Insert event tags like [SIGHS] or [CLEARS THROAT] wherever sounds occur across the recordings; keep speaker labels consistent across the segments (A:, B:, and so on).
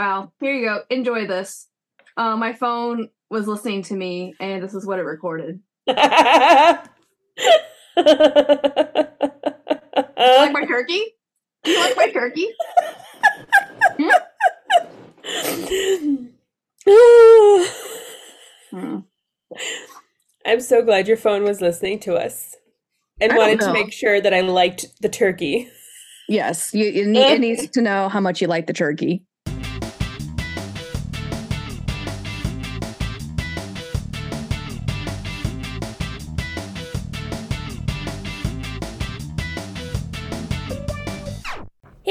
A: Wow. Here you go. Enjoy this. Uh, my phone was listening to me, and this is what it recorded. you like my turkey? You like my turkey?
B: I'm so glad your phone was listening to us and
A: I
B: wanted to make sure that I liked the turkey.
C: Yes, you, you need, it needs to know how much you like the turkey.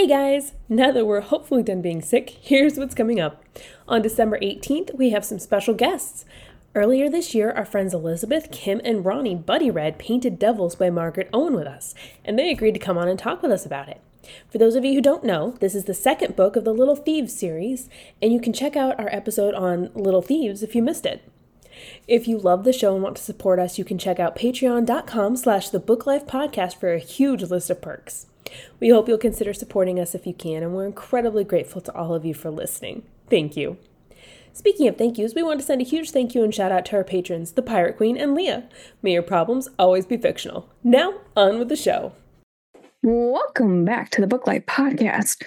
B: Guys! Now that we're hopefully done being sick, here's what's coming up. On December 18th, we have some special guests. Earlier this year, our friends Elizabeth, Kim, and Ronnie buddy read Painted Devils by Margaret Owen with us, and they agreed to come on and talk with us about it. For those of you who don't know, this is the second book of the Little Thieves series, and you can check out our episode on Little Thieves if you missed it. If you love the show and want to support us, you can check out patreon.com slash the Book Life Podcast for a huge list of perks. We hope you'll consider supporting us if you can, and we're incredibly grateful to all of you for listening. Thank you. Speaking of thank yous, we want to send a huge thank you and shout out to our patrons, the Pirate Queen and Leah. May your problems always be fictional. Now, on with the show.
C: Welcome back to the Book Light Podcast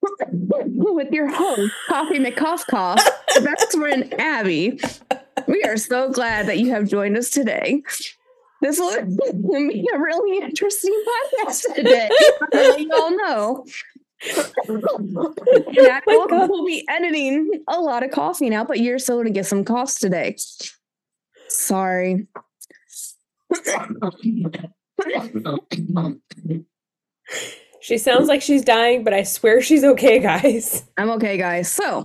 C: with your host, Coffee McCoffcoff, best friend Abby. We are so glad that you have joined us today. This will [LAUGHS] be a really interesting podcast today. [LAUGHS] You all know. And
B: my
C: will, be editing a lot of coffee now, but you're still going to get some coughs today. Sorry.
B: She sounds like she's dying, but I swear she's okay, guys.
C: I'm okay, guys. So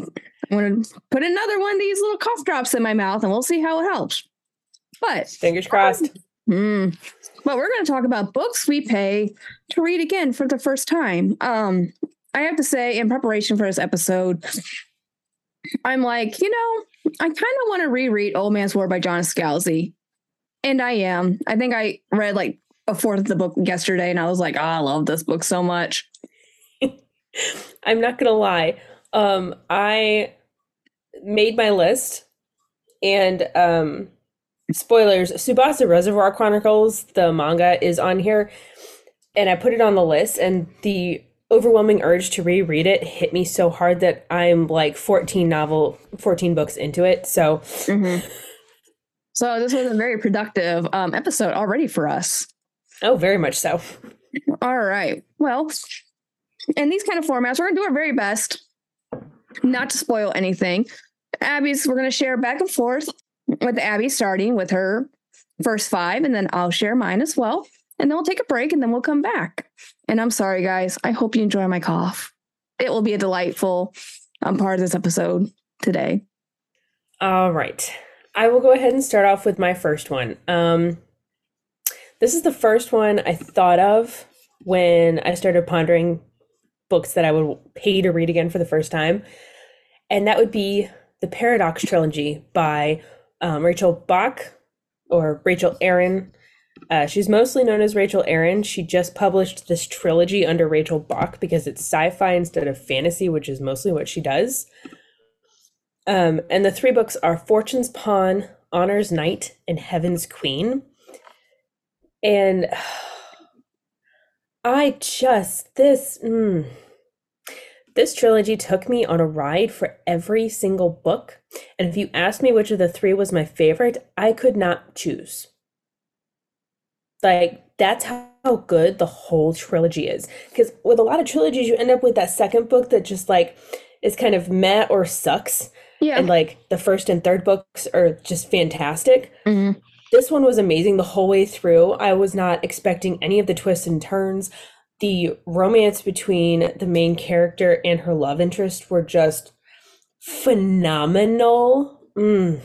C: I'm gonna put another one of these little cough drops in my mouth, and we'll see how it helps. But
B: Fingers crossed.
C: mm, but we're gonna talk about books we pay to read again for the first time. Um, I have to say, in preparation for this episode, I'm like, you know, I kind of want to reread Old Man's War by John Scalzi, and I am. I think I read like a fourth of the book yesterday, and I was like, oh, I love this book so much. [LAUGHS]
B: I'm not gonna lie. Um, I made my list, and um, spoilers: Tsubasa Reservoir Chronicles, the manga, is on here, and I put it on the list, and the overwhelming urge to reread it hit me so hard that I'm like 14 novel, 14 books into it. So
C: So this was a very productive um, episode already for us.
B: oh, very much so.
C: All right. Well, in these kind of formats, we're gonna do our very best not to spoil anything. Abby's we're gonna share back and forth with Abby starting with her first five, and then I'll share mine as well. And then we'll take a break and then we'll come back. And I'm sorry, guys. I hope you enjoy my cough. It will be a delightful um, part of this episode today.
B: All right. I will go ahead and start off with my first one. Um, this is the first one I thought of when I started pondering books that I would pay to read again for the first time. And that would be the Paradox Trilogy by um, Rachel Bach or Rachel Aaron. Uh, she's mostly known as Rachel Aaron. She just published this trilogy under Rachel Bach because it's sci fi instead of fantasy, which is mostly what she does. Um, and the three books are Fortune's Pawn, Honor's Knight, and Heaven's Queen. And [SIGHS] I just, this, mm, this trilogy took me on a ride for every single book. And if you asked me which of the three was my favorite, I could not choose. Like, that's how good the whole trilogy is. Because with a lot of trilogies, you end up with that second book that just like is kind of meh or sucks
C: Yeah.
B: and like the first and third books are just fantastic.
C: Mhm.
B: This one was amazing the whole way through. I was not expecting any of the twists and turns. The romance between the main character and her love interest were just phenomenal. Mm.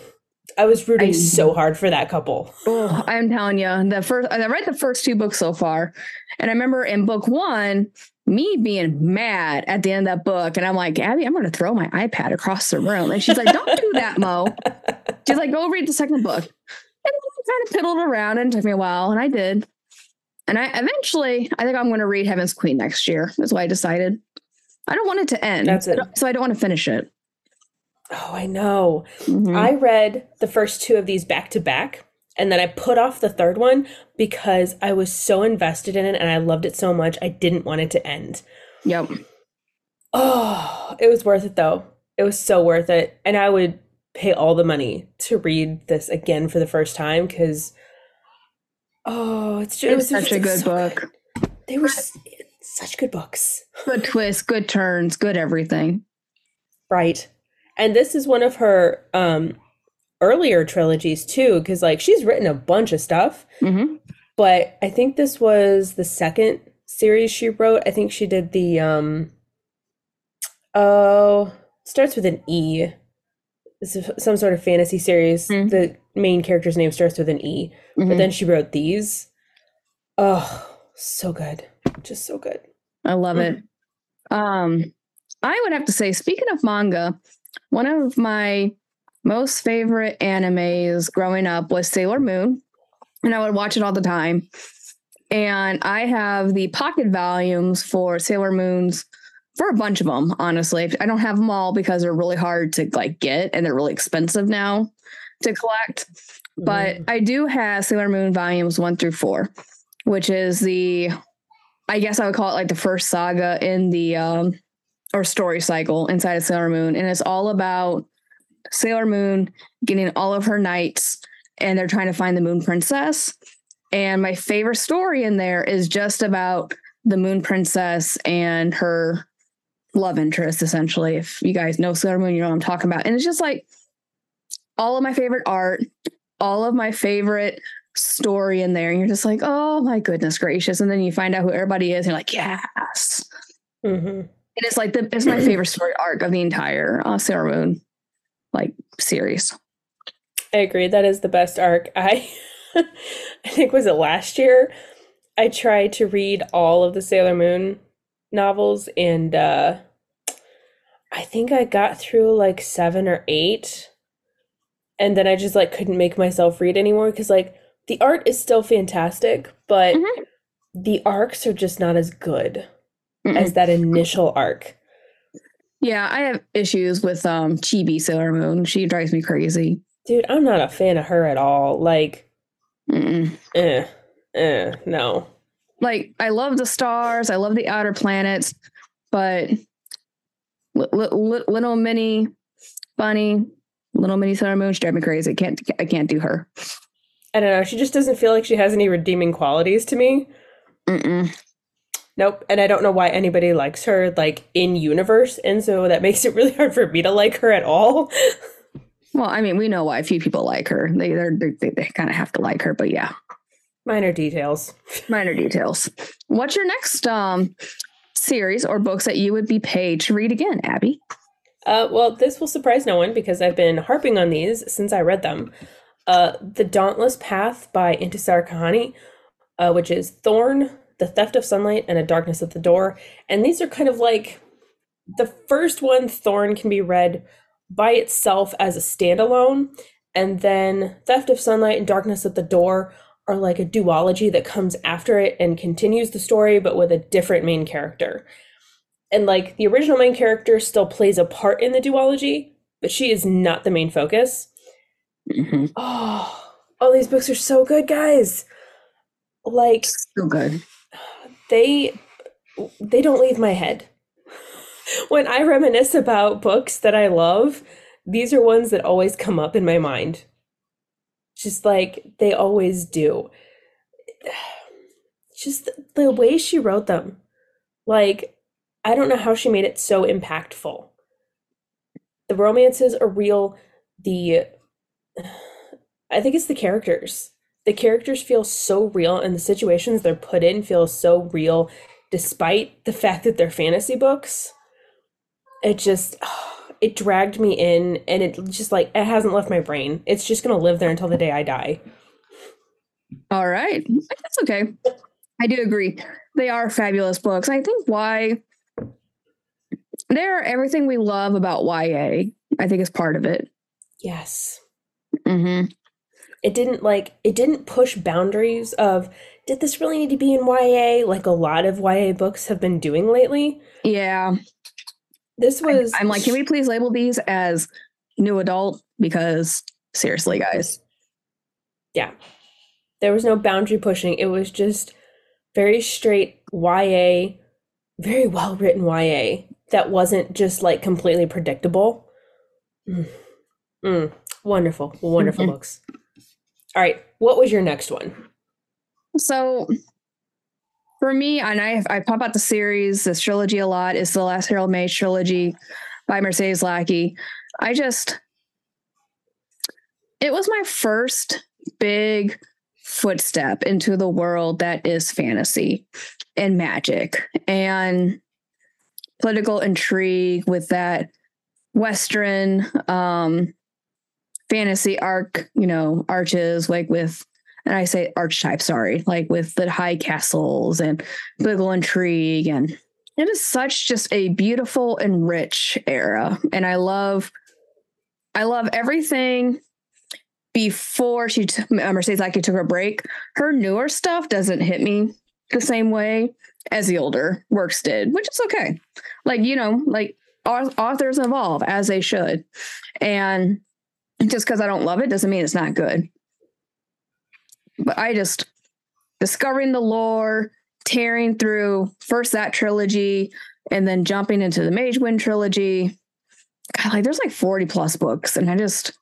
B: I was rooting
C: I-
B: so hard for that couple.
C: Oh, I'm telling you, the first I read the first two books so far, and I remember in book one, me being mad at the end of that book, and I'm like, Abby, I'm going to throw my iPad across the room, and she's like, Don't do that, Mo. She's like, Go read the second book, and I kind of piddled around, and it took me a while, and I did, and I eventually, I think I'm going to read Heaven's Queen next year. That's why I decided. I don't want it to end.
B: That's it.
C: So I don't want to finish it.
B: Oh, I know.
C: Mhm.
B: I read the first two of these back to back, and then I put off the third one because I was so invested in it and I loved it so much. I didn't want it to end.
C: Yep.
B: Oh, it was worth it though. It was so worth it. And I would pay all the money to read this again for the first time because, oh, it's just,
C: It was such a good
B: so
C: book.
B: They were such good books.
C: Good twists, good turns, good everything.
B: Right. And this is one of her um earlier trilogies too cuz like she's written a bunch of stuff,
C: hmm
B: but I think this was the second series she wrote. I think she did the um oh, starts with an E. Some sort of fantasy series.
C: Mm.
B: The main character's name starts with an E, but
C: Mhm.
B: then she wrote these. Oh, so good. Just so good.
C: I love it. Um, I would have to say, speaking of manga, one of my most favorite animes growing up was Sailor Moon, and I would watch it all the time. And I have the pocket volumes for Sailor Moon's for a bunch of them. Honestly, I don't have them all because they're really hard to like get, and they're really expensive now to collect. But
B: Mm.
C: I do have Sailor Moon volumes one through four, which is the I guess I would call it like the first saga in the um or story cycle inside of Sailor Moon. And it's all about Sailor Moon getting all of her knights and they're trying to find the Moon Princess. And my favorite story in there is just about the Moon Princess and her love interest, essentially. If you guys know Sailor Moon, you know what I'm talking about. And it's just like all of my favorite art, all of my favorite story in there. And you're just like, oh my goodness gracious. And then you find out who everybody is. And you're like, yes.
B: Mhm.
C: And it's like the it's my favorite story arc of the entire uh, Sailor Moon like series.
B: I agree. That is the best arc. I [LAUGHS] I think was it last year I tried to read all of the Sailor Moon novels and uh I think I got through like 7 or 8 and then I just like couldn't make myself read anymore cuz like the art is still fantastic, but
C: Mhm.
B: the arcs are just not as good
C: Mm-mm.
B: as that initial arc.
C: Yeah, I have issues with um Chibi Sailor Moon. She drives me crazy.
B: Dude, I'm not a fan of her at all. Like eh eh no.
C: Like I love the stars, I love the outer planets, but li- li- li- little mini bunny, little mini Sailor Moon, she drives me crazy. I can't I can't do her.
B: I don't know. She just doesn't feel like she has any redeeming qualities to me.
C: Mm-mm.
B: Nope. And I don't know why anybody likes her like in universe. And so that makes it really hard for me to like her at all. [LAUGHS]
C: Well, I mean, we know why a few people like her. They they're, they they kind of have to like her, but yeah.
B: Minor details.
C: minor details. What's your next um series or books that you would be paid to read again, Abby?
B: Uh, well, this will surprise no one because I've been harping on these since I read them. Uh, the Dauntless Path by Intisar Khanani, uh, which is Thorn, The Theft of Sunlight, and A Darkness at the Door. And these are kind of like the first one, Thorn, can be read by itself as a standalone. And then Theft of Sunlight and Darkness at the Door are like a duology that comes after it and continues the story, but with a different main character. And like the original main character still plays a part in the duology, but she is not the main focus.
C: Mm-hmm.
B: Oh, all these books are so good, guys. Like
C: So good.
B: they they don't leave my head. [LAUGHS] When I reminisce about books that I love, these are ones that always come up in my mind. Just like they always do. [SIGHS] Just the, way she wrote them. Like I don't know how she made it so impactful. The romances are real. The [SIGHS] I think it's the characters. The characters feel so real and the situations they're put in feel so real despite the fact that they're fantasy books. It just [SIGHS] it dragged me in and it just like it hasn't left my brain. It's just going to live there until the day I die.
C: All right. That's okay. I do agree. They are fabulous books. I think why they're everything we love about YA. I think is part of it.
B: Yes.
C: Mm-hmm.
B: it didn't like it didn't push boundaries of did this really need to be in YA like a lot of YA books have been doing lately.
C: Yeah.
B: This was
C: I'm like, can we please label these as new adult? Because seriously, guys.
B: Yeah. There was no boundary pushing. It was just very straight YA, very well written YA that wasn't just like completely predictable. Mm. Mm. Wonderful, wonderful [LAUGHS] books. All right, what was your next one?
C: So for me, and I I pop out the series, this trilogy a lot. It's the Last Herald Mage trilogy by Mercedes Lackey. I just it was my first big footstep into the world that is fantasy and magic and political intrigue with that western um fantasy arc you know arches like with and I say archetype, sorry, like with the high castles and political intrigue. And it is such just a beautiful and rich era. And I love, I love everything before she, t- uh, Mercedes Lackey took her break. Her newer stuff doesn't hit me the same way as the older works did, which is okay. Like, you know, like authors evolve as they should. And just because I don't love it doesn't mean it's not good but I just discovering the lore, tearing through first that trilogy, and then jumping into the Mage Wind trilogy. God, like there's like 40 plus books, and I just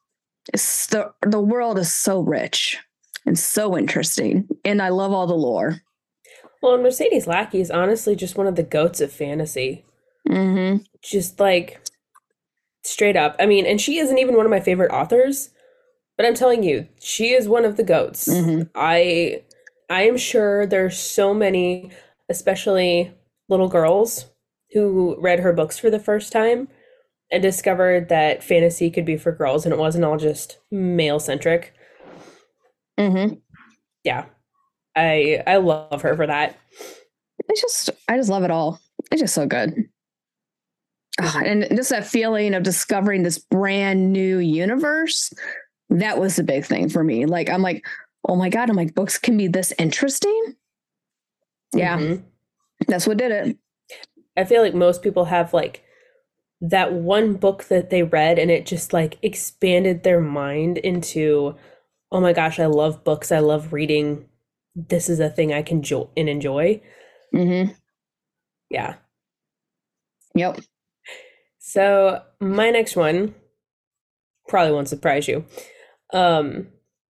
C: it's the the world is so rich and so interesting, and I love all the lore.
B: Well, and Mercedes Lackey is honestly just one of the goats of fantasy.
C: Mm-hmm.
B: Just like straight up. I mean, and she isn't even one of my favorite authors, but I'm telling you, she is one of the goats.
C: Mhm.
B: I I am sure there's so many, especially little girls who read her books for the first time and discovered that fantasy could be for girls and it wasn't all just male centric.
C: Mm-hmm.
B: Yeah. I I love her for that.
C: I just I just love it all. It's just so good. Ah, and just that feeling of discovering this brand new universe, that was the big thing for me. Like I'm like, oh my God, I'm like, books can be this interesting. Yeah,
B: Mhm.
C: that's what did it.
B: I feel like most people have like that one book that they read and it just like expanded their mind into, oh my gosh, I love books. I love reading. This is a thing I can jo- and enjoy.
C: Mm-hmm.
B: Yeah.
C: Yep.
B: So my next one probably won't surprise you. Um,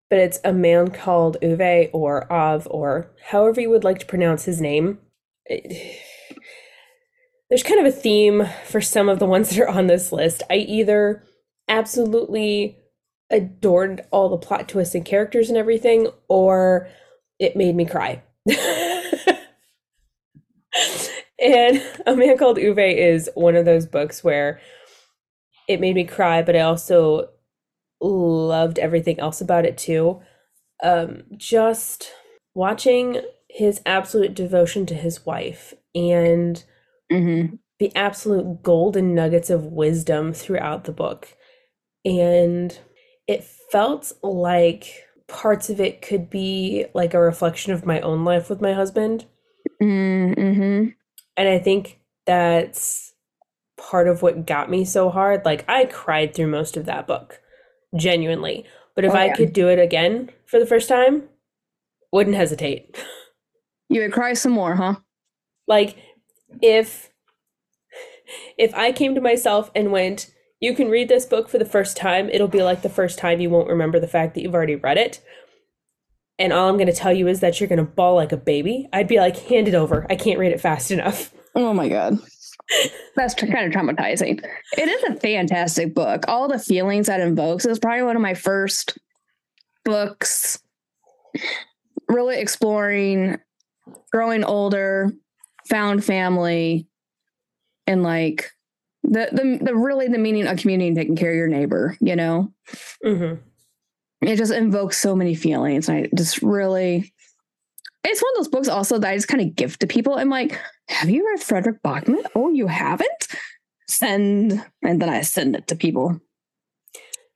B: but it's a man called Ove or Av or however you would like to pronounce his name. It- [SIGHS] there's kind of a theme for some of the ones that are on this list. I either absolutely adored all the plot twists and characters and everything, or it made me cry. [LAUGHS] and A Man Called Ove is one of those books where it made me cry, but I also loved everything else about it too. Um, just watching his absolute devotion to his wife and
C: Mm-hmm.
B: the absolute golden nuggets of wisdom throughout the book. And it felt like parts of it could be like a reflection of my own life with my husband.
C: Mm-hmm.
B: And I think that's part of what got me so hard. Like, I cried through most of that book, genuinely. But if
C: Oh,
B: I
C: yeah.
B: could do it again for the first time, wouldn't hesitate.
C: You would cry some more, huh?
B: Like if if I came to myself and went, you can read this book for the first time, it'll be like the first time you won't remember the fact that you've already read it. And all I'm going to tell you is that you're going to bawl like a baby. I'd be like, hand it over. I can't read it fast enough.
C: Oh my god. That's kind of traumatizing. It is a fantastic book. All the feelings that invokes is probably one of my first books really exploring growing older, found family, and like the the, the really the meaning of community and taking care of your neighbor, you know?
B: hmm
C: it just invokes so many feelings. I just really, it's one of those books also that I just kind of give to people. I'm like, have you read Fredrik Backman? Oh, you haven't? Send, and then I send it to people.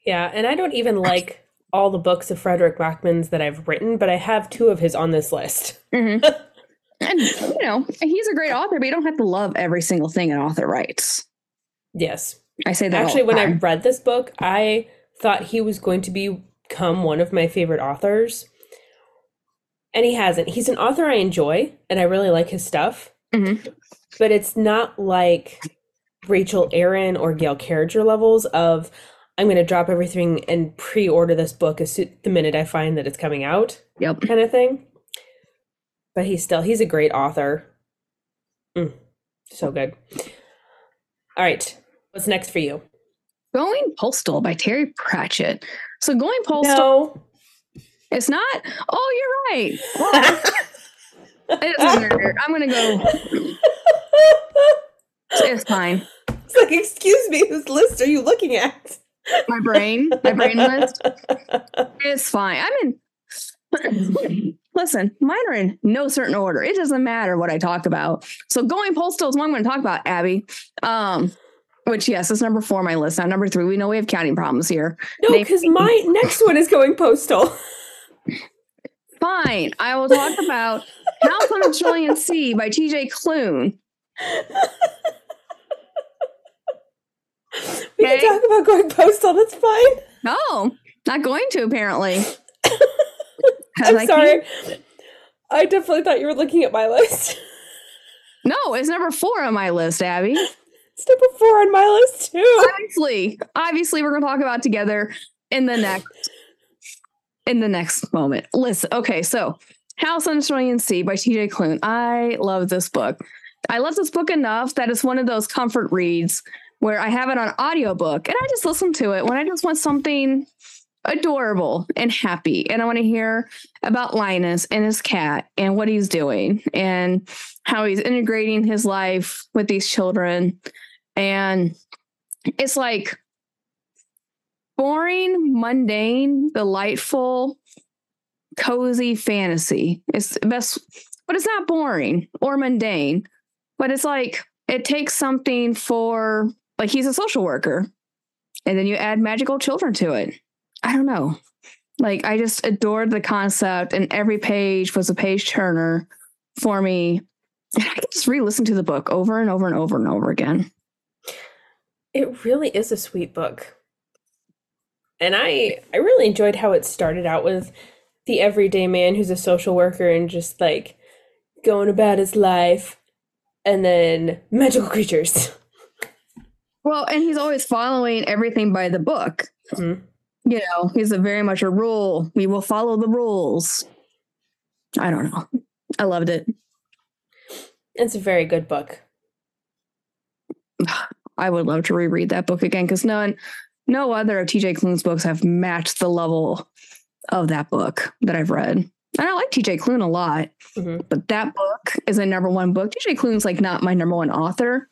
B: Yeah. And I don't even like all the books of Fredrik Backman's that I've written, but I have two of his on this list.
C: Mhm. [LAUGHS] and you know, he's a great author, but you don't have to love every single thing an author writes.
B: Yes.
C: I say that all
B: Actually, when I read this book, I thought he was going to become one of my favorite authors. And he hasn't. He's an author I enjoy and I really like his stuff.
C: Mhm.
B: But it's not like Rachel Aaron or Gail Carriger levels of I'm going to drop everything and pre-order this book as soo- the minute I find that it's coming out
C: Yep.
B: kind of thing. But he's still he's a great author. Mm, so good. All right. What's next for you?
C: Going Postal by Terry Pratchett. So Going Postal,
B: No.
C: It's not. Oh, you're right. Well, [LAUGHS] it doesn't matter. I'm gonna go. It's fine.
B: It's like, excuse me, whose list are you looking at?
C: My brain, my brain list. [LAUGHS] It's fine. I'm in. Listen, mine are in no certain order. It doesn't matter what I talk about. So going postal is what I'm going to talk about, Abby. Um, which yes, is number four on my list. Now number three, we know we have counting problems here.
B: No, because my next one is going postal. [LAUGHS]
C: Fine, I will talk about House on a Cerulean Sea by T.J. Klune.
B: We
C: Okay.
B: can talk about going postal. That's fine.
C: No, not going to apparently. [LAUGHS]
B: I'm
C: I
B: sorry.
C: can't-
B: I definitely thought you were looking at my list.
C: No, it's number four on my list, Abby.
B: It's number four on my list too.
C: obviously, obviously, we're gonna talk about together in the next in the next moment. Listen, okay, so House on Cerulean Sea by TJ Klune. I love this book. I love this book enough that it's one of those comfort reads where I have it on audiobook and I just listen to it when I just want something adorable and happy. And I want to hear about Linus and his cat and what he's doing and how he's integrating his life with these children. And it's like boring, mundane, delightful, cozy fantasy. It's best, but it's not boring or mundane. But it's like it takes something for like he's a social worker, and then you add magical children to it. I don't know. Like I just adored the concept, and every page was a page turner for me. And I could just re-listen to the book over and over and over and over again.
B: It really is a sweet book. And I I really enjoyed how it started out with the everyday man who's a social worker and just like going about his life and then magical creatures.
C: Well, and he's always following everything by the book.
B: Mhm.
C: You know, he's a very much a rule. We will follow the rules. I don't know. I loved it.
B: It's a very good book. [SIGHS]
C: I would love to reread that book again because none, no other of TJ Klune's books have matched the level of that book that I've read. And I like TJ Klune a lot,
B: Mhm.
C: but that book is a number one book. TJ Klune's like not my number one author,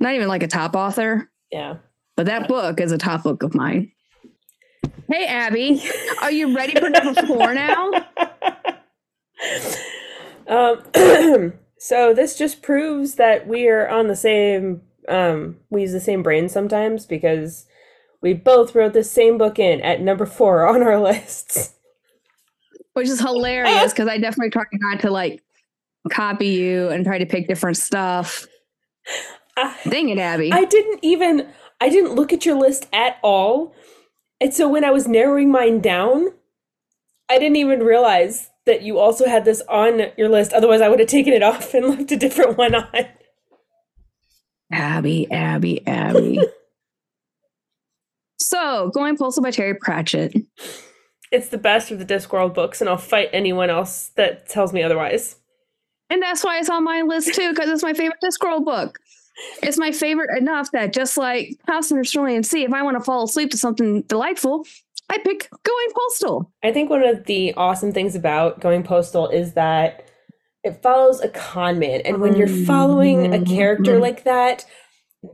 C: not even like a top author,
B: Yeah.
C: but that book is a top book of mine. Hey, Abby, [LAUGHS] are you ready for number four now? [LAUGHS]
B: um, [CLEARS THROAT] so this just proves that we are on the same. Um, we use the same brain sometimes because we both wrote the same book in at number four [LAUGHS] on our lists.
C: Which is hilarious because I definitely try not to like copy you and try to pick different stuff.
B: I,
C: Dang it, Abby.
B: I didn't even. I didn't look at your list at all, and so when I was narrowing mine down, I didn't even realize that you also had this on your list. Otherwise, I would have taken it off and [LAUGHS] left a different one on.
C: Abby, Abby, Abby. So, Going Postal by Terry Pratchett.
B: It's the best of the Discworld books, and I'll fight anyone else that tells me otherwise.
C: And that's why it's on my list too, because it's my favorite Discworld book. It's my favorite enough that just like House in Cerulean Sea, if I want to fall asleep to something delightful, I pick Going Postal.
B: I think one of the awesome things about going postal is that it follows a con man. And when you're following a character mm-hmm. like that,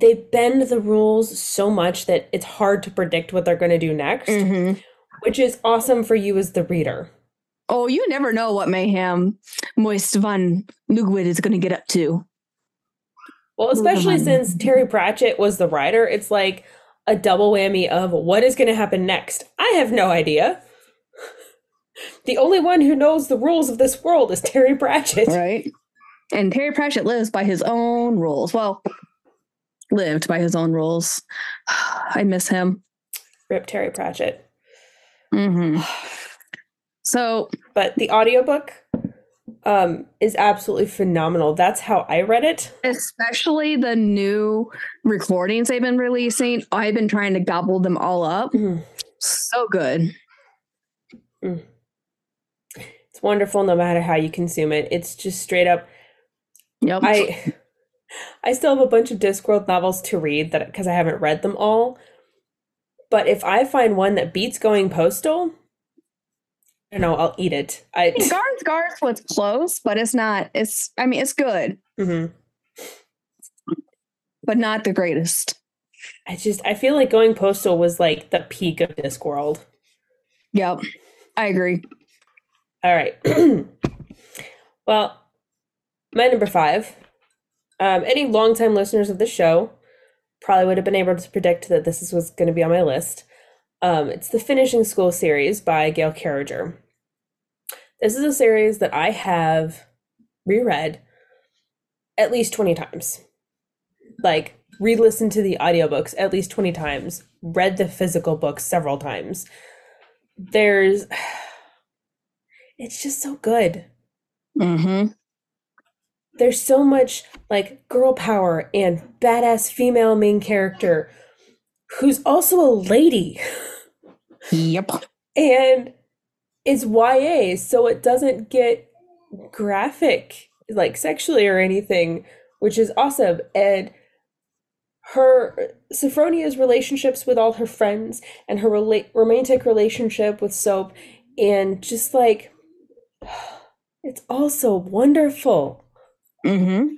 B: they bend the rules so much that it's hard to predict what they're going to do next, mm-hmm. which is awesome for you as the reader.
C: Oh, you never know what mayhem Moist von Lipwig is going to get up to.
B: Well, especially since Terry Pratchett was the writer, it's like a double whammy of what is going to happen next. I have no idea. [LAUGHS] The only one who knows the rules of this world is Terry Pratchett.
C: Right. And Terry Pratchett lives by his own rules. Well, lived by his own rules. [SIGHS] I miss him.
B: Rip Terry Pratchett.
C: hmm So,
B: But the audiobook um is absolutely phenomenal. That's how I read it.
C: especially the new recordings they've been releasing, I've been trying to gobble them all up.
B: Mhm.
C: So good.
B: It's wonderful no matter how you consume it. It's just straight up
C: Yep.
B: I I still have a bunch of Discworld novels to read that because I haven't read them all. But if I find one that beats going postal, I don't know, I'll eat it. I
C: Guards Guards was close, but it's not. It's I mean it's good,
B: Mhm.
C: but not the greatest.
B: I just I feel like going postal was like the peak of Discworld.
C: Yep. I agree.
B: All right. [CLEARS THROAT] well, my number five. Um, any longtime listeners of the show probably would have been able to predict that this was going to be on my list. Um, it's the Finishing School series by Gail Carriger. This is a series that I have reread at least 20 times. Like, re listened to the audiobooks at least 20 times, read the physical books several times. There's [SIGHS] it's just so good.
C: Mm-hmm.
B: There's so much like girl power and badass female main character who's also a lady
C: Yep.
B: and it's YA, so it doesn't get graphic like sexually or anything, which is awesome. And her Sophronia's relationships with all her friends and her rela- romantic relationship with Soap and just like [SIGHS] it's all so wonderful.
C: Mm-hmm.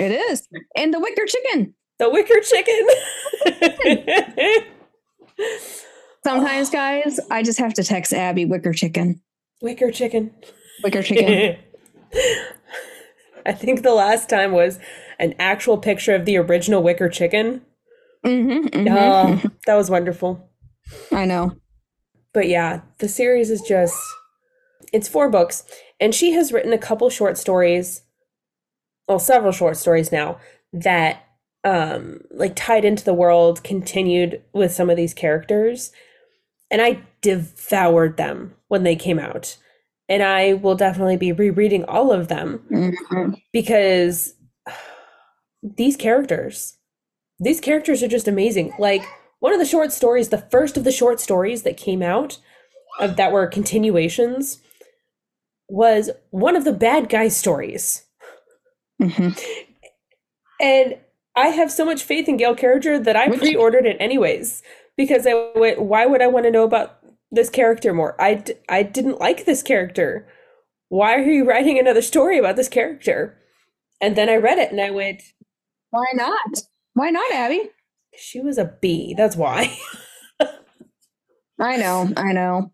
C: It is. And the wicker chicken.
B: The wicker chicken. [LAUGHS]
C: Sometimes, guys, I just have to text Abby wicker chicken.
B: wicker chicken.
C: Wicker chicken. [LAUGHS]
B: I think the last time was an actual picture of the original wicker chicken.
C: mm-hmm,
B: Oh, that was wonderful.
C: I know.
B: But yeah, the series is just it's four books and she has written a couple short stories, well, several short stories now that um like tied into the world, continued with some of these characters. And I devoured them when they came out. And I will definitely be rereading all of them
C: Mhm.
B: because these characters these characters are just amazing like one of the short stories the first of the short stories that came out of that were continuations was one of the bad guy stories
C: Mhm.
B: and i have so much faith in gail carriger that i
C: Which-
B: pre-ordered it anyways because i went why would i want to know about this character more I, d- I didn't like this character why are you writing another story about this character and then i read it and i went
C: Why not? Why not, Abby?
B: She was a bee. That's why.
C: I know. I know.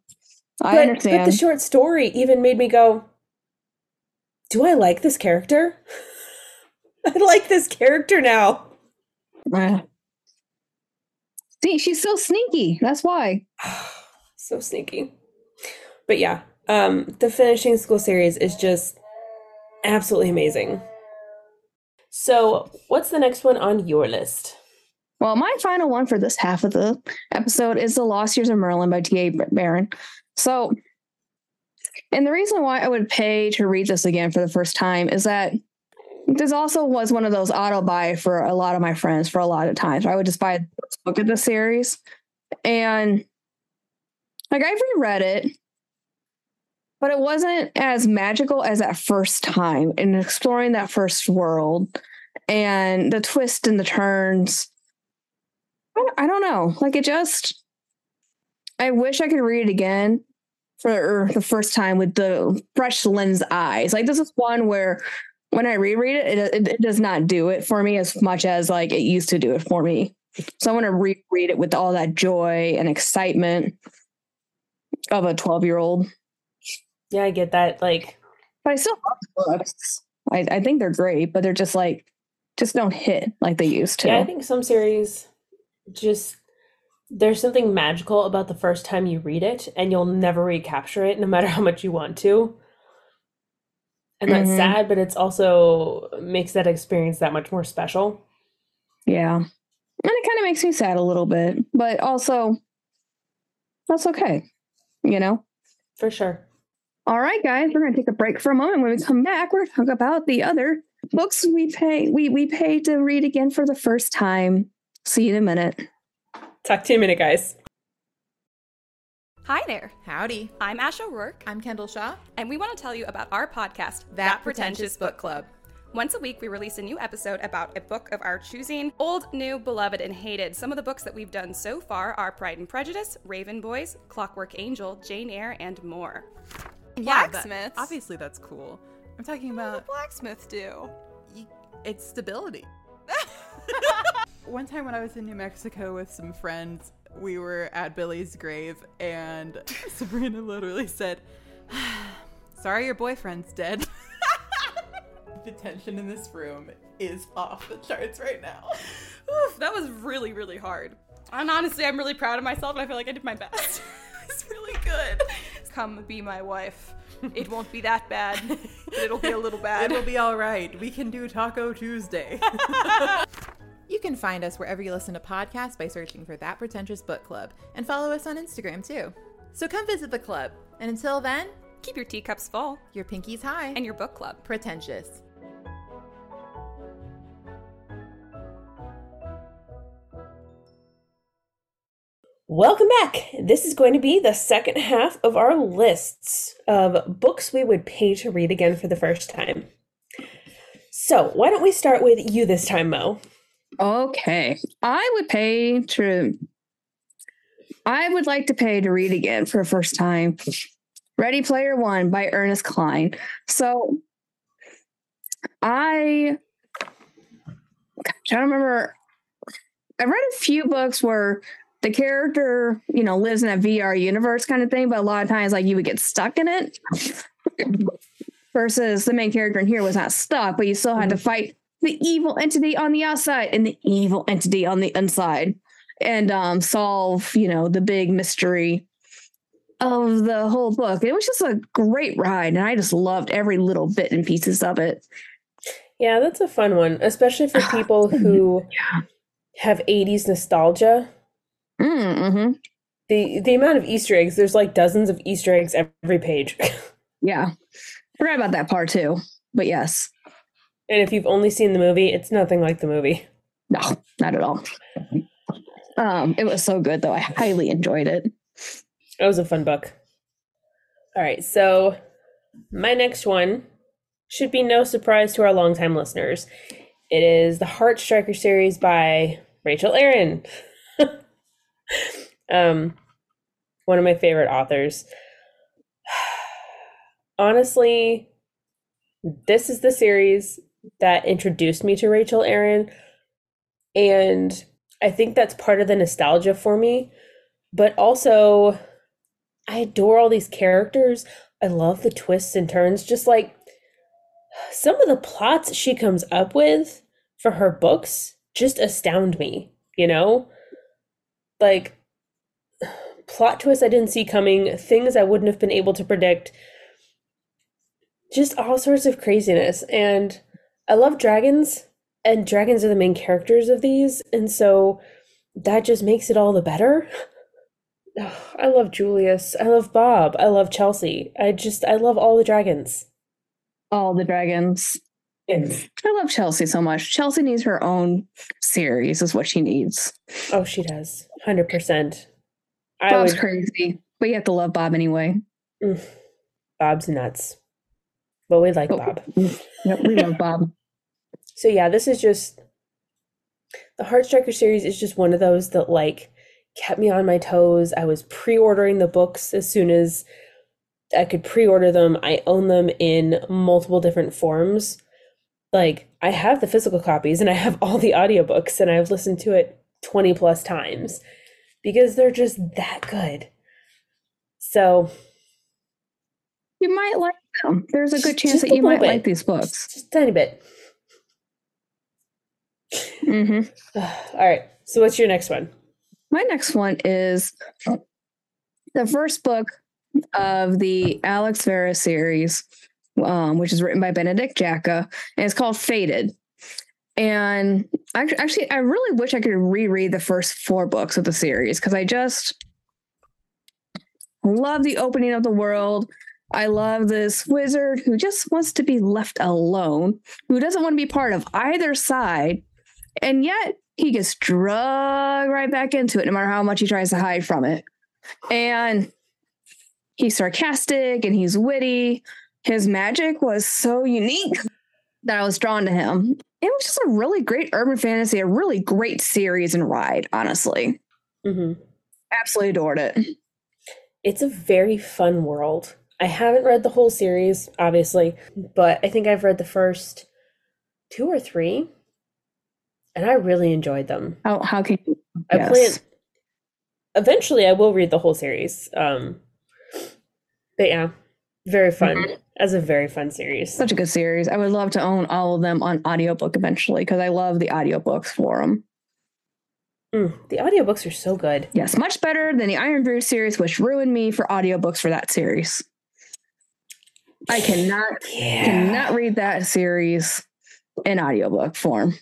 C: I
B: but,
C: understand.
B: But the short story even made me go, "Do I like this character? [LAUGHS] I like this character now."
C: Uh, See, she's so sneaky. That's why. [SIGHS]
B: so sneaky. But yeah, um, the finishing school series is just absolutely amazing. So, what's the next one on your list?
C: Well, my final one for this half of the episode is The Lost Years of Merlin by T.A. Barron. So, and the reason why I would pay to read this again for the first time is that this also was one of those auto buy for a lot of my friends for a lot of times. I would just buy a book of the series. And like I've reread it, but it wasn't as magical as that first time in exploring that first world and the twists and the turns. I don't know. Like it just, I wish I could read it again for the first time with the fresh lens eyes. Like this is one where when I reread it, it, it, it does not do it for me as much as like it used to do it for me. So I want to reread it with all that joy and excitement of a 12 year old.
B: Yeah, I get that. Like,
C: But I still love books. I, I think they're great, but they're just like, just don't hit like they used to.
B: yeah, I think some series just there's something magical about the first time you read it, and you'll never recapture it, no matter how much you want to. And that's
C: Mhm.
B: sad, but it's also makes that experience that much more special.
C: Yeah. And it kind of makes me sad a little bit, but also that's okay. You know?
B: For sure.
C: All right, guys, we're gonna take a break for a moment. When we come back, we're gonna talk about the other books we pay we we pay to read again for the first time. See you in a minute.
B: Talk to you in a minute, guys.
D: Hi there.
E: Howdy.
D: I'm Ash O'Rourke,
E: I'm Kendall Shaw.
D: and we want to tell you about our podcast,
E: That, Pretentious Book Club.
D: Once a week, we release a new episode about a book of our choosing old, new, beloved, and hated. Some of the books that we've done so far are Pride and Prejudice, Raven Boys, Clockwork Angel, Jane Eyre, and more.
E: Yeah,
D: Blacksmiths.
E: obviously, that's cool. I'm talking about
D: blacksmith do?
E: its stability. [LAUGHS] [LAUGHS] One time when I was in New Mexico with some friends, we were at Billy's grave, and [LAUGHS] Sabrina literally said, [SIGHS] Sorry, your boyfriend's dead. [LAUGHS] the tension in this room is off the charts right now. [LAUGHS]
D: Oof, that was really, really hard. And honestly, I'm really proud of myself, and I feel like I did my best.
E: It's really good.
D: Come be my wife. It won't be that bad, but it'll be a little bad.
E: It'll be all right. We can do Taco Tuesday. You can find us wherever you listen to podcasts by searching for That Pretentious Book Club and follow us on Instagram too. So come visit the club. And until then,
D: Keep your teacups full
E: your pinkies high
D: and your book club.
E: pretentious.
B: Welcome back. This is going to be the second half of our lists of books we would pay to read again for the first time. So, why don't we start with you this time, Mo?
C: Okay. I would pay to I would like to pay to read again for the first time. Ready Player One by Ernest Cline. So I gosh, I don't remember I've read a few books where the character, you know, lives in a VR universe kind of thing, but a lot of times like you would get stuck in it. Versus the main character in here was not stuck, but you still had to mm-hmm. fight the evil entity on the outside and the evil entity on the inside and um solve you know the big mystery of the whole book it was just a great ride and i just loved every little bit and pieces of it
B: Yeah, that's a fun one, especially for [SIGHS] people who have 80s nostalgia.
C: mm-hmm.
B: The the amount of Easter eggs, there's like dozens of Easter eggs every page. [LAUGHS]
C: yeah forgot about that part too but yes
B: and if you've only seen the movie, it's nothing like the movie.
C: no not at all um it was so good though i highly enjoyed it
B: It was a fun book. All right, so my next one should be no surprise to our longtime listeners. It is the Heartstriker series by Rachel Aaron. [LAUGHS] um, one of my favorite authors. [SIGHS] Honestly, this is the series that introduced me to Rachel Aaron, and I think that's part of the nostalgia for me. But also, I adore all these characters. I love the twists and turns. Just like some of the plots she comes up with for her books just astound me, you know? Like [SIGHS] plot twists I didn't see coming, things I wouldn't have been able to predict. Just all sorts of craziness. And I love dragons, and dragons are the main characters of these. And so that just makes it all the better. Ugh, [SIGHS] I love Julius. I love Bob. I love Chelsea. I just, I love all the dragons.
C: all the dragons Yes. i love chelsea so much chelsea needs her own series is what she needs
B: Oh, she does. 100%. I
C: bob's
B: would,
C: crazy but you have to love bob anyway
B: Mm. Bob's nuts. But we like
C: Oh.
B: Bob. [LAUGHS]
C: Yep, we love bob
B: So yeah, this is just the Heartstriker series is just one of those that like kept me on my toes. I was pre-ordering the books as soon as I could pre-order them. I own them in multiple different forms. Like I have the physical copies and I have all the audiobooks and I've listened to it 20 plus times because they're just that good. So,
C: You might like them. There's a good chance that you might like these books.
B: just a tiny bit.
C: Hmm [SIGHS]
B: All right. So what's your next one?
C: my next one is the first book of the Alex Verus series, um, which is written by Benedict Jacka, and it's called Faded. And act- actually, I really wish I could reread the first four books of the series because I just love the opening of the world. I love this wizard who just wants to be left alone, who doesn't want to be part of either side. And yet he gets dragged right back into it, no matter how much he tries to hide from it. And he's sarcastic and he's witty. His magic was so unique that I was drawn to him. It was just a really great urban fantasy, a really great series and ride, honestly.
B: hmm
C: Absolutely adored it.
B: It's a very fun world. I haven't read the whole series, obviously, but I think I've read the first two or three, and I really enjoyed them.
C: How, how can you?
B: I
C: Yes.
B: plan. Eventually, I will read the whole series. Um, but yeah, very fun. As a very fun series.
C: Such a good series. I would love to own all of them on audiobook eventually because I love the audiobooks for them.
B: Mm, the audiobooks are so good.
C: Yes, much better than the Iron Druid series, which ruined me for audiobooks for that series. I cannot
B: Yeah.
C: cannot read that series in audiobook form.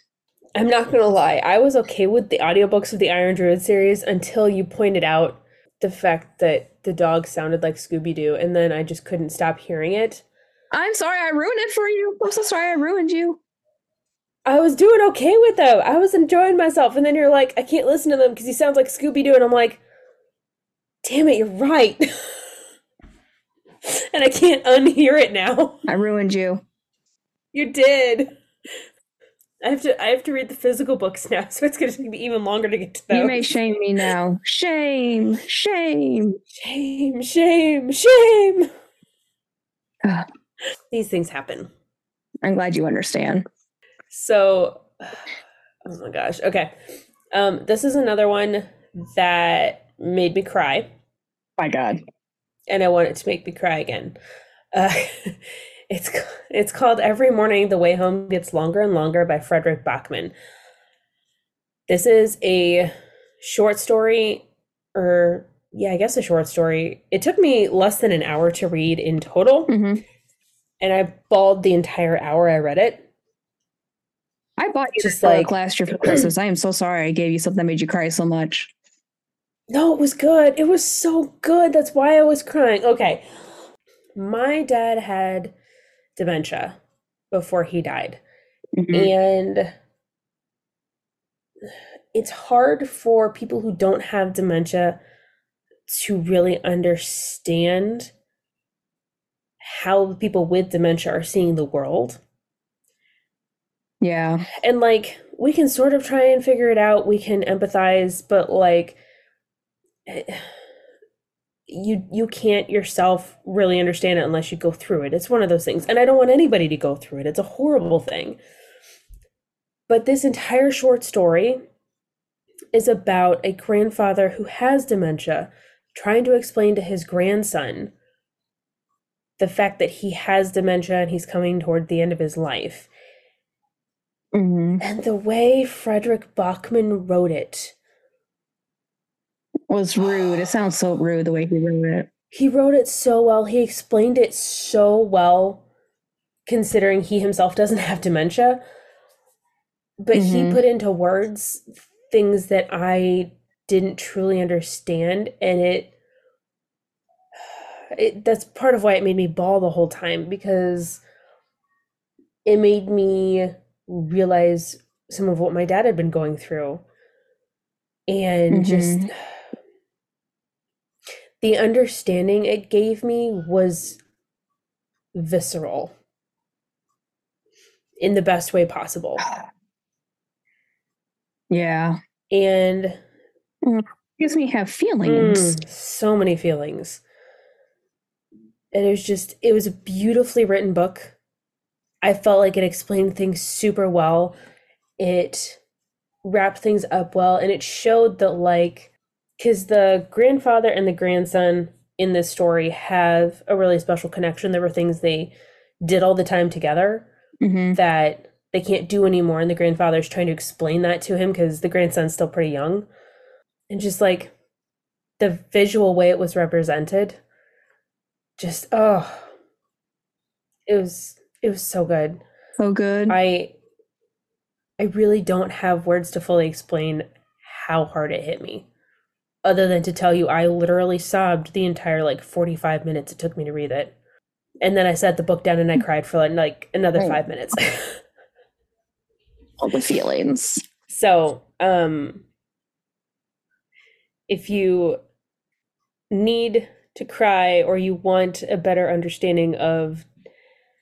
B: I'm not gonna lie, I was okay with the audiobooks of the Iron Druid series until you pointed out the fact that the dog sounded like Scooby Doo, and then I just couldn't stop hearing it.
C: I'm sorry I ruined it for you. I'm so sorry I ruined you.
B: I was doing okay with them. I was enjoying myself, and then you're like, I can't listen to them because he sounds like Scooby Doo, and I'm like, damn it, you're right. [LAUGHS] and I can't unhear it now.
C: I ruined you.
B: You did. I have to. I have to read the physical books [LAUGHS] now, so it's going to take me even longer to get to those.
C: You may shame me now. Shame, shame.
B: Shame, shame, shame.
C: Ugh.
B: These things happen.
C: I'm glad you understand.
B: So, [SIGHS] oh my gosh. Okay. Um, this is another one that made me cry,
C: My God.
B: and I want it to make me cry again. Uh, [LAUGHS] it's it's called "Every Morning the Way Home Gets Longer and Longer" by Fredrik Backman. This is a short story, or yeah, I guess a short story. It took me less than an hour to read in total,
C: hmm
B: and I bawled the entire hour I read it.
C: I bought you
B: Just
C: this book
B: like-
C: last year for Christmas. I am so sorry I gave you something that made you cry so much.
B: No, it was good. It was so good. That's why I was crying. Okay. My dad had dementia before he died.
C: Mhm.
B: And it's hard for people who don't have dementia to really understand how people with dementia are seeing the world.
C: Yeah.
B: and like we can sort of try and figure it out we can empathize but like you you can't yourself really understand it unless you go through it. It's one of those things and i don't want anybody to go through it. It's a horrible thing. But this entire short story is about a grandfather who has dementia trying to explain to his grandson the fact that he has dementia and he's coming toward the end of his life.
C: Hmm
B: and the way Fredrik Backman wrote it,
C: Was rude. It sounds so rude the way he wrote it.
B: he wrote it so well. He explained it so well, considering he himself doesn't have dementia. But he
C: Mhm.
B: put into words things that I didn't truly understand, and it, it that's part of why it made me bawl the whole time because it made me realize some of what my dad had been going through and just the understanding it gave me was visceral in the best way possible [SIGHS]
C: Yeah.
B: and
C: Gives me have feelings.
B: Mm, so many feelings. And it was just, it was a beautifully written book. I felt like it explained things super well. It wrapped things up well, and it showed that, like, because the grandfather and the grandson in this story have a really special connection. There were things they did all the time together
C: hmm
B: that they can't do anymore and the grandfather's trying to explain that to him because the grandson's still pretty young and just like the visual way it was represented just oh it was it was so good
C: So good.
B: i i really don't have words to fully explain how hard it hit me other than to tell you i literally sobbed the entire like 45 minutes it took me to read it and then i set the book down and i cried for like another
C: Oh.
B: five minutes [LAUGHS]
C: All the feelings.
B: So, um, if you need to cry or you want a better understanding of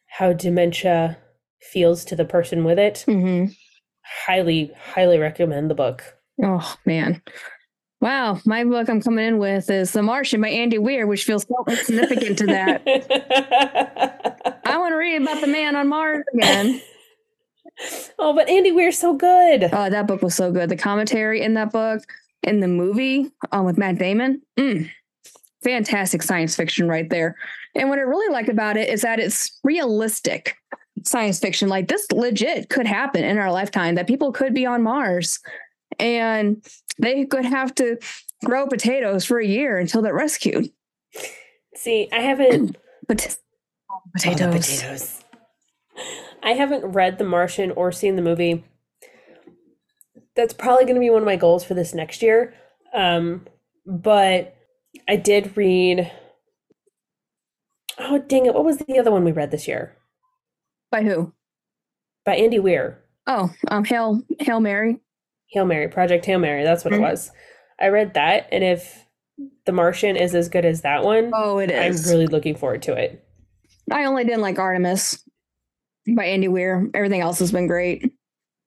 B: how dementia feels to the person with it,
C: mm-hmm.
B: highly, highly recommend the book.
C: Oh man. Wow. My book I'm coming in with is The Martian by Andy Weir, which feels so insignificant to that. [LAUGHS] I want to read about the man on Mars again. [LAUGHS]
B: oh, but Andy Weir's so good.
C: Oh, that book was so good. The commentary in that book, in the movie um, with Matt Damon, mm, fantastic science fiction right there. And what I really like about it is that it's realistic science fiction. Like this legit could happen in our lifetime that people could be on Mars and they could have to grow potatoes for a year until they're rescued.
B: See, I haven't [CLEARS THROAT]
C: But
B: Oh,
C: potatoes.
B: potatoes. I haven't read The Martian or seen the movie. That's probably going to be one of my goals for this next year. Um, but I did read. Oh, dang it. What was the other one we read this year?
C: By who?
B: By Andy Weir.
C: Oh, um, Hail Hail Mary.
B: Hail Mary, Project Hail Mary. That's what
C: Mhm.
B: it was. I read that. And if The Martian is as good as that one,
C: oh, it is.
B: I'm really looking forward to it.
C: I only didn't like Artemis by Andy Weir. Everything else has been great.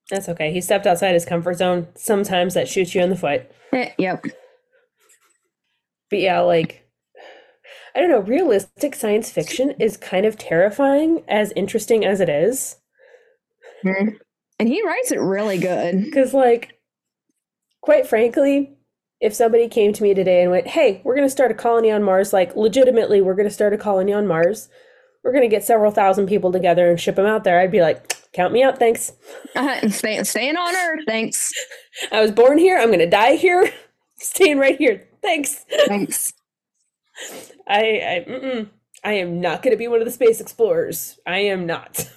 B: That's okay. He stepped outside his comfort zone. Sometimes that shoots you in the foot.
C: Eh, yep.
B: But yeah, like I don't know, realistic science fiction is kind of terrifying as interesting as it is.
C: Mhm. And he writes it really good.
B: Cuz like quite frankly, if somebody came to me today and went, "Hey, we're going to start a colony on Mars," like legitimately, we're going to start a colony on Mars. We're going to get several thousand people together and ship them out there. I'd be like, "Count me out, thanks.
C: Uh, [LAUGHS] stay, staying on Earth, thanks. [LAUGHS]
B: I was born here. I'm going to die here. [LAUGHS] Staying right here. Thanks."
C: Thanks.
B: I I mm-mm. I am not going to be one of the space explorers. I am not.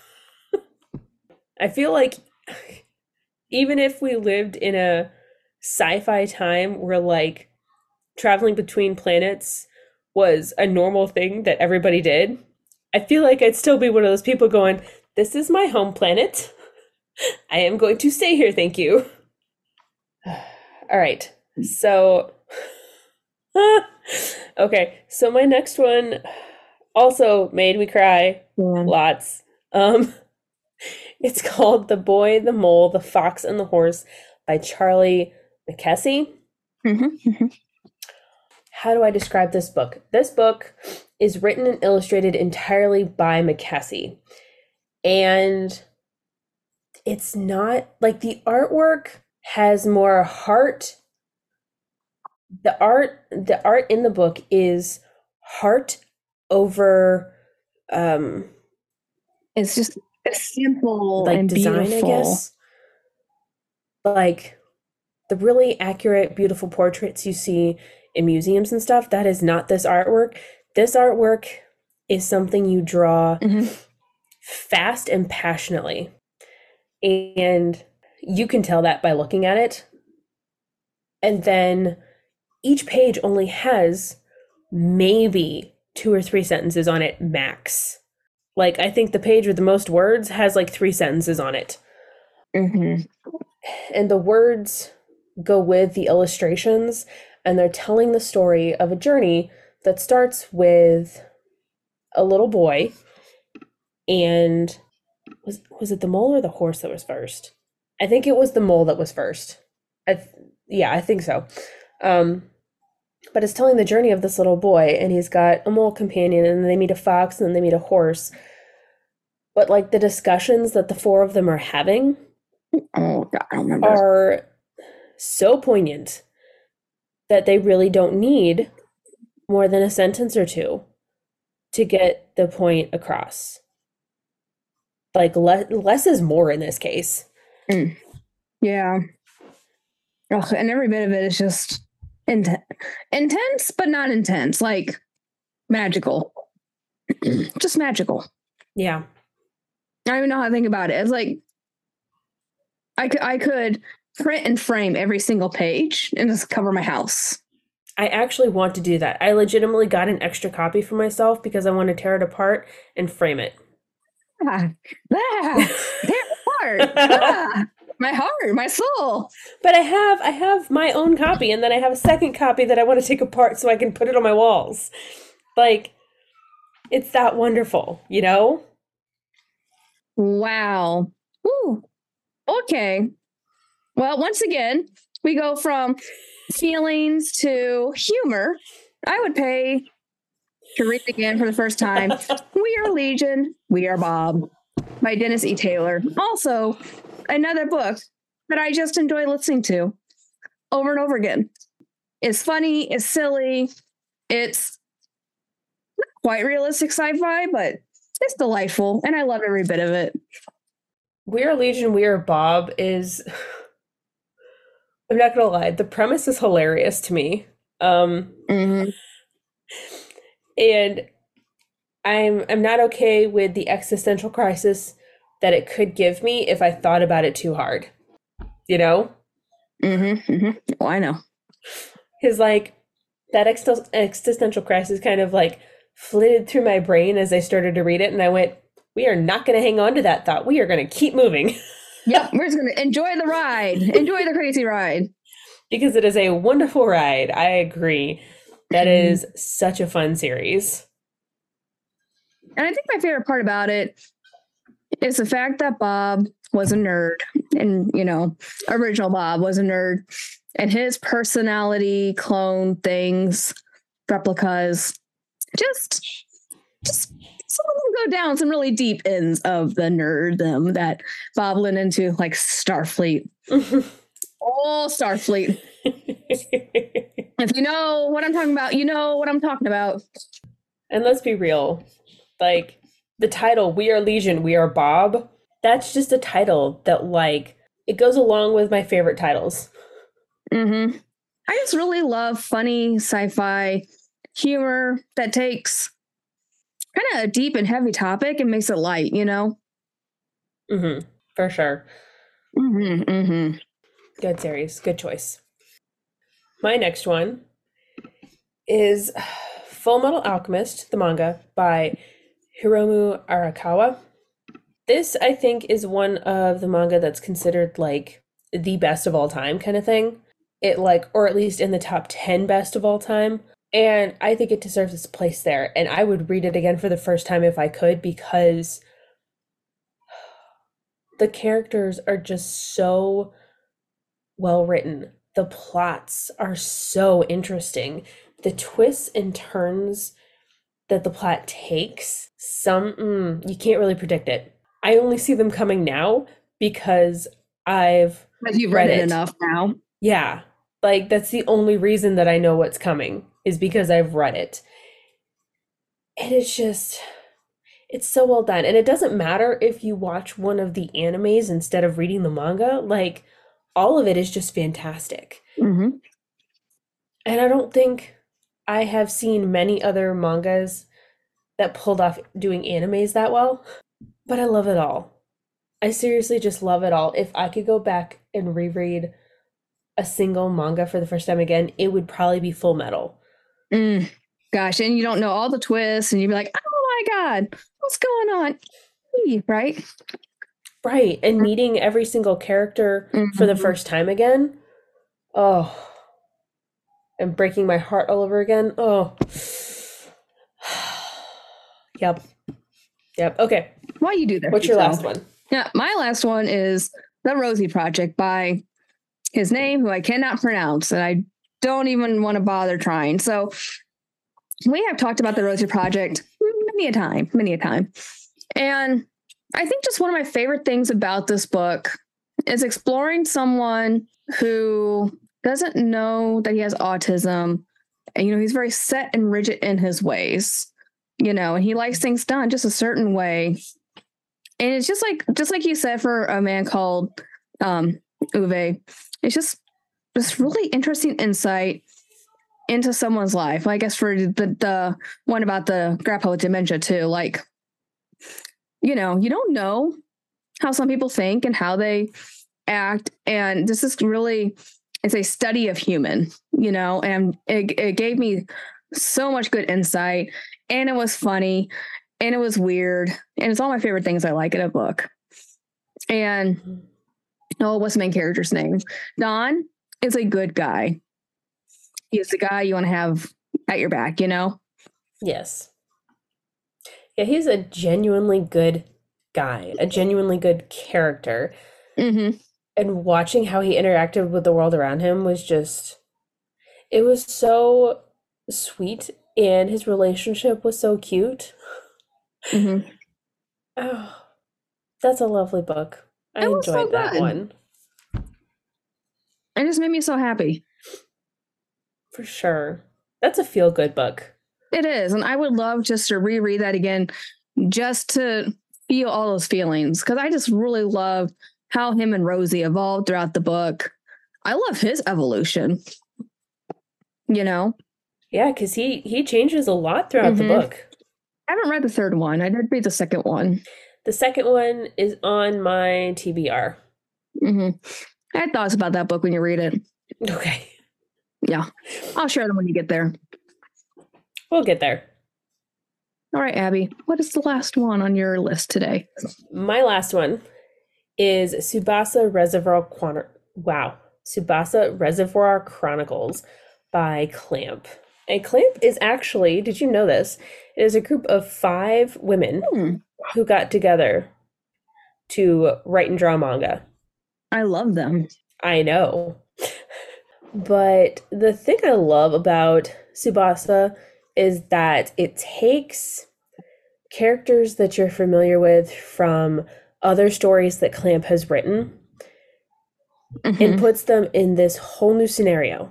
B: I feel like [SIGHS] even if we lived in a sci-fi time where like traveling between planets was a normal thing that everybody did, I feel like I'd still be one of those people going, "This is my home planet. [LAUGHS] I am going to stay here, thank you." [SIGHS] All right. So [LAUGHS] okay, so my next one also made me cry
C: Yeah.
B: lots. Um [LAUGHS] it's called The Boy, the Mole, the Fox and the Horse by Charlie Mackesy.
C: Mhm, mhm.
B: How do I describe this book? This book is written and illustrated entirely by Mackesy. And it's not like the artwork has more heart. The art the art in the book is heart over um
C: It's just simple
B: like
C: and
B: design,
C: beautiful.
B: I guess. Like the really accurate, beautiful portraits you see in museums and stuff, that is not this artwork. This artwork is something you draw
C: Mhm.
B: fast and passionately. And you can tell that by looking at it. And then each page only has maybe two or three sentences on it max. Like I think the page with the most words has like three sentences on it.
C: Mhm.
B: And the words go with the illustrations and they're telling the story of a journey that starts with a little boy and was was it the mole or the horse that was first? I think it was the mole that was first. I th- yeah, I think so. Um but it's telling the journey of this little boy and he's got a mole companion and then they meet a fox and then they meet a horse. But like the discussions that the four of them are having
C: Oh God, I don't remember.
B: are so poignant that they really don't need more than a sentence or two to get the point across. Like le- less is more in this case. Mm.
C: Yeah. Ugh, and every bit of it is just Inten- intense, but not intense. Like magical. [CLEARS THROAT] Just magical.
B: Yeah.
C: I don't even know how to think about it. It's like I could I could print and frame every single page and just cover my house.
B: I actually want to do that. I legitimately got an extra copy for myself because I want to tear it apart and frame it.
C: Ah, ah, [LAUGHS] tear apart. Ah, my heart, my soul.
B: But I have I have my own copy and then I have a second copy that I want to take apart so I can put it on my walls. Like it's that wonderful, you know?
C: Wow. Woo. Okay. Well, once again, we go from feelings to humor. I would pay to read again for the first time. [LAUGHS] we are Legion, we are Bob by Dennis E. Taylor. Also, another book that I just enjoy listening to over and over again. It's funny, it's silly, it's not quite realistic sci-fi, but it's delightful, and I love every bit of it.
B: We Are Legion, We Are Bob is [LAUGHS] I'm not gonna lie, the premise is hilarious to me. Um
C: Mhm.
B: and I'm I'm not okay with the existential crisis that it could give me if I thought about it too hard. You know?
C: Mm-hmm, mm-hmm. Oh, I know.
B: Because like that exist- existential crisis kind of like flitted through my brain as I started to read it, and I went, "We are not going to hang on to that thought. We are going to keep moving [LAUGHS]
C: Yep, we're just gonna enjoy the ride. Enjoy the crazy ride.
B: because it is a wonderful ride." I agree. That
C: Mhm.
B: such a fun series.
C: And I think my favorite part about it is the fact that Bob was a nerd, and you know, original Bob was a nerd, and his personality, clone things, replicas, just, just some of them go down some really deep ends of the nerddom that Bob went into, like Starfleet. [LAUGHS] Oh, Starfleet. If you know what I'm talking about, you know what I'm talking about.
B: And let's be real, like the title "We Are Legion, We Are Bob." That's just a title that, like, it goes along with my favorite titles.
C: Mm-hmm. I just really love funny sci-fi humor that takes kind of a deep and heavy topic and makes it light. You know.
B: hmm for sure.
C: hmm hmm
B: Good series, good choice. My next one is [SIGHS] Full Metal Alchemist, the manga by Hiromu Arakawa. This, I think, is one of the manga that's considered like the best of all time kind of thing. It like, or at least in the top 10 best of all time. And I think it deserves its place there. And I would read it again for the first time if I could because the characters are just so well written. The plots are so interesting. The twists and turns that the plot takes, some mm, you can't really predict it. I only see them coming now because I've
C: you've read,
B: Read
C: it. enough now.
B: yeah, like that's the only reason that I know what's coming is because I've read it. And it's just it's so well done. And it doesn't matter if you watch one of the animes instead of reading the manga, like all of it is just fantastic.
C: hmm
B: And I don't think I have seen many other mangas that pulled off doing animes that well, but I love it all. I seriously just love it all. If I could go back and reread a single manga for the first time again, it would probably be Full Metal.
C: Mm. Gosh, and you don't know all the twists, and you'd be like, "Oh my god, what's going on?" Right?
B: Right, and meeting every single character for the
C: Mhm.
B: first time again. Oh. And breaking my heart all over again. Oh. [SIGHS] Yep. Yep. Okay.
C: Why you do that?
B: What's your last one?
C: Yeah, my last one is The Rosie Project by his name, who I cannot pronounce, and I don't even want to bother trying. So we have talked about the Rosie Project many a time, many a time. And I think just one of my favorite things about this book is exploring someone who doesn't know that he has autism. And, you know, he's very set and rigid in his ways, you know, and he likes things done just a certain way and it's just like just like you said for a man called um Ove, it's just this really interesting insight into someone's life. I guess for the the one about the grandpa with dementia too. Like, you know, you don't know how some people think and how they act, and this is really it's a study of human. You know, and it it gave me so much good insight, and it was funny, and it was weird, and it's all my favorite things I like in a book. And mm-hmm. Oh, what's the main character's name? Don is a good guy. He's the guy you want to have at your back, you know?
B: Yes. Yeah, he's a genuinely good guy, a genuinely good character.
C: Mm-hmm.
B: And watching how he interacted with the world around him was just, it was so sweet. And his relationship was so cute.
C: Mm-hmm.
B: Oh, that's a lovely book. I
C: It was so
B: enjoyed that
C: good.
B: one
C: It just made me so happy.
B: for sure. That's a feel good book.
C: It is. And I would love just to reread that again just to feel all those feelings. Cause I just really love how him and Rosie evolved throughout the book. I love his evolution. You know,
B: Yeah, because he he changes a lot throughout the
C: Mhm.
B: book.
C: I haven't read the third one. I did read the second one.
B: The second one is on my TBR.
C: hmm I had thoughts about that book when you read it.
B: Okay, Yeah.
C: I'll share them when you get there.
B: we'll get there.
C: All right, Abby, what is the last one on your list today?
B: My last one is Tsubasa Reservoir Chron- Wow, Tsubasa Reservoir Chronicles by Clamp. And Clamp is actually, did you know this? It is a group of five women
C: Hmm,
B: who got together to write and draw manga.
C: I love them.
B: I know. But the thing I love about Tsubasa is that it takes characters that you're familiar with from other stories that Clamp has written
C: Mhm.
B: and puts them in this whole new scenario.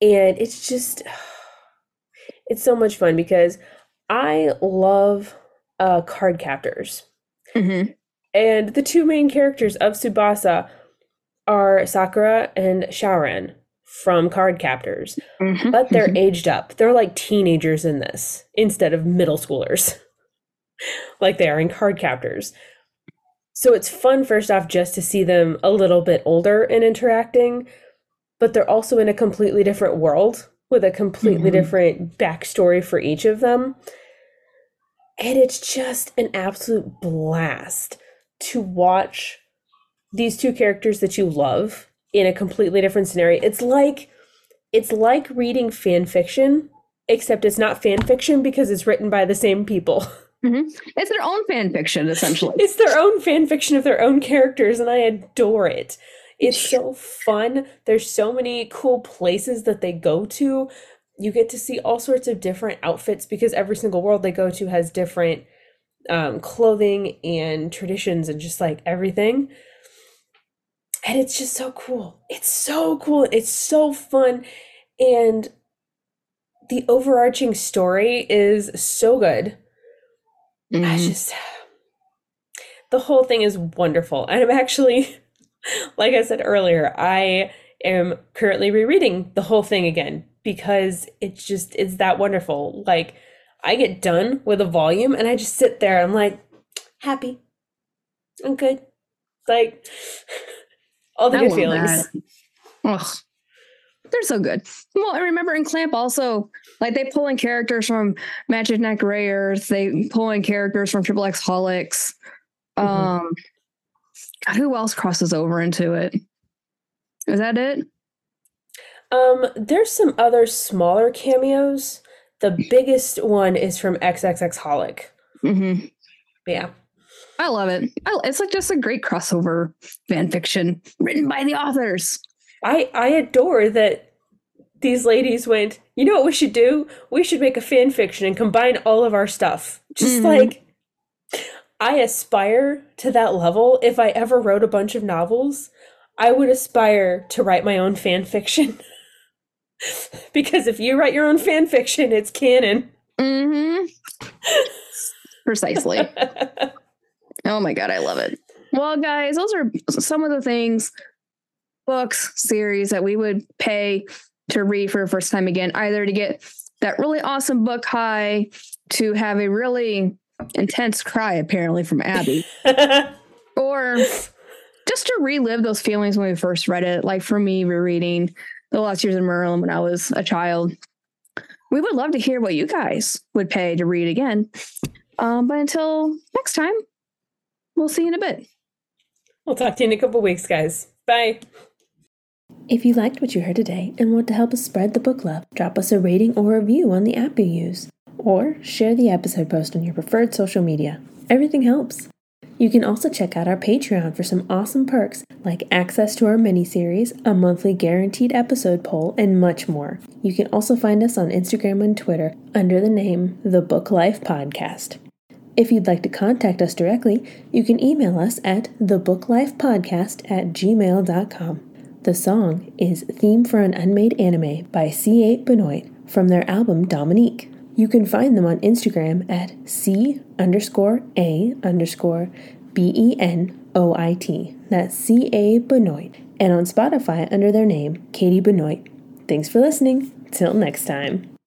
B: And it's just it's so much fun because I love uh card captors.
C: Mhm.
B: And the two main characters of Tsubasa are Sakura and Shaoran from Card Captors,
C: Mhm.
B: but they're
C: Mhm.
B: aged up. They're like teenagers in this instead of middle schoolers, [LAUGHS] like they are in Card Captors. So it's fun, first off, just to see them a little bit older and interacting, but they're also in a completely different world with a completely
C: Mhm.
B: different backstory for each of them. And it's just an absolute blast to watch these two characters that you love in a completely different scenario. It's like it's like reading fan fiction, except it's not fan fiction because it's written by the same people. [LAUGHS]
C: It's their own fan fiction, essentially.
B: It's their own fan fiction of their own characters, and I adore it. It's so fun. There's so many cool places that they go to. You get to see all sorts of different outfits because every single world they go to has different um, clothing and traditions and just like everything. And it's just so cool. It's so cool. It's so fun. And the overarching story is so good. I
C: Mhm.
B: just [SIGHS] the whole thing is wonderful. And I'm actually [LAUGHS] like I said earlier, I am currently rereading the whole thing again because it's just it's that wonderful. Like I get done with a volume and I just sit there and I'm like happy. I'm good. Like [LAUGHS] all the
C: I
B: good feelings.
C: Ugh. They're so good. Well, I remember in Clamp also, like they pull in characters from Magic Knight Rayearth, they pull in characters from Triple X Holics.
B: Mhm.
C: Um, God, who else crosses over into it? Is that it?
B: Um, there's some other smaller cameos. The biggest one is from XXX Holic.
C: hmm
B: Yeah.
C: I love it. I, it's like just a great crossover fan fiction written by the authors.
B: I I adore that these ladies went, you know what we should do? We should make a fan fiction and combine all of our stuff. Just
C: Mhm.
B: like I aspire to that level. If I ever wrote a bunch of novels, I would aspire to write my own fan fiction. [LAUGHS] because if you write your own fan fiction, it's canon.
C: hmm Precisely. [LAUGHS] Oh my god, I love it. Well, guys, those are some of the things, books, series that we would pay to read for the first time again, either to get that really awesome book high, to have a really intense cry, apparently, from Abby, [LAUGHS] or just to relive those feelings when we first read it. Like for me, rereading The Lost Years of Merlin when I was a child. We would love to hear what you guys would pay to read again. Um, but until next time, we'll see you in a bit.
B: We'll talk to you in a couple weeks, guys. Bye. If you liked what you heard today and want to help us spread the book love, drop us a rating or review on the app you use, or share the episode post on your preferred social media. Everything helps. You can also check out our Patreon for some awesome perks like access to our mini-series, a monthly guaranteed episode poll, and much more. You can also find us on Instagram and Twitter under the name The Book Life Podcast. If you'd like to contact us directly, you can email us at thebooklifepodcast at gmail.com. The song is Theme for an Unmade Anime by C8 Benoit from their album Dominique. You can find them on Instagram at C underscore A underscore B E N O I T. That's C A Benoit. And on Spotify under their name, Katie Benoit. Thanks for listening. Till next time.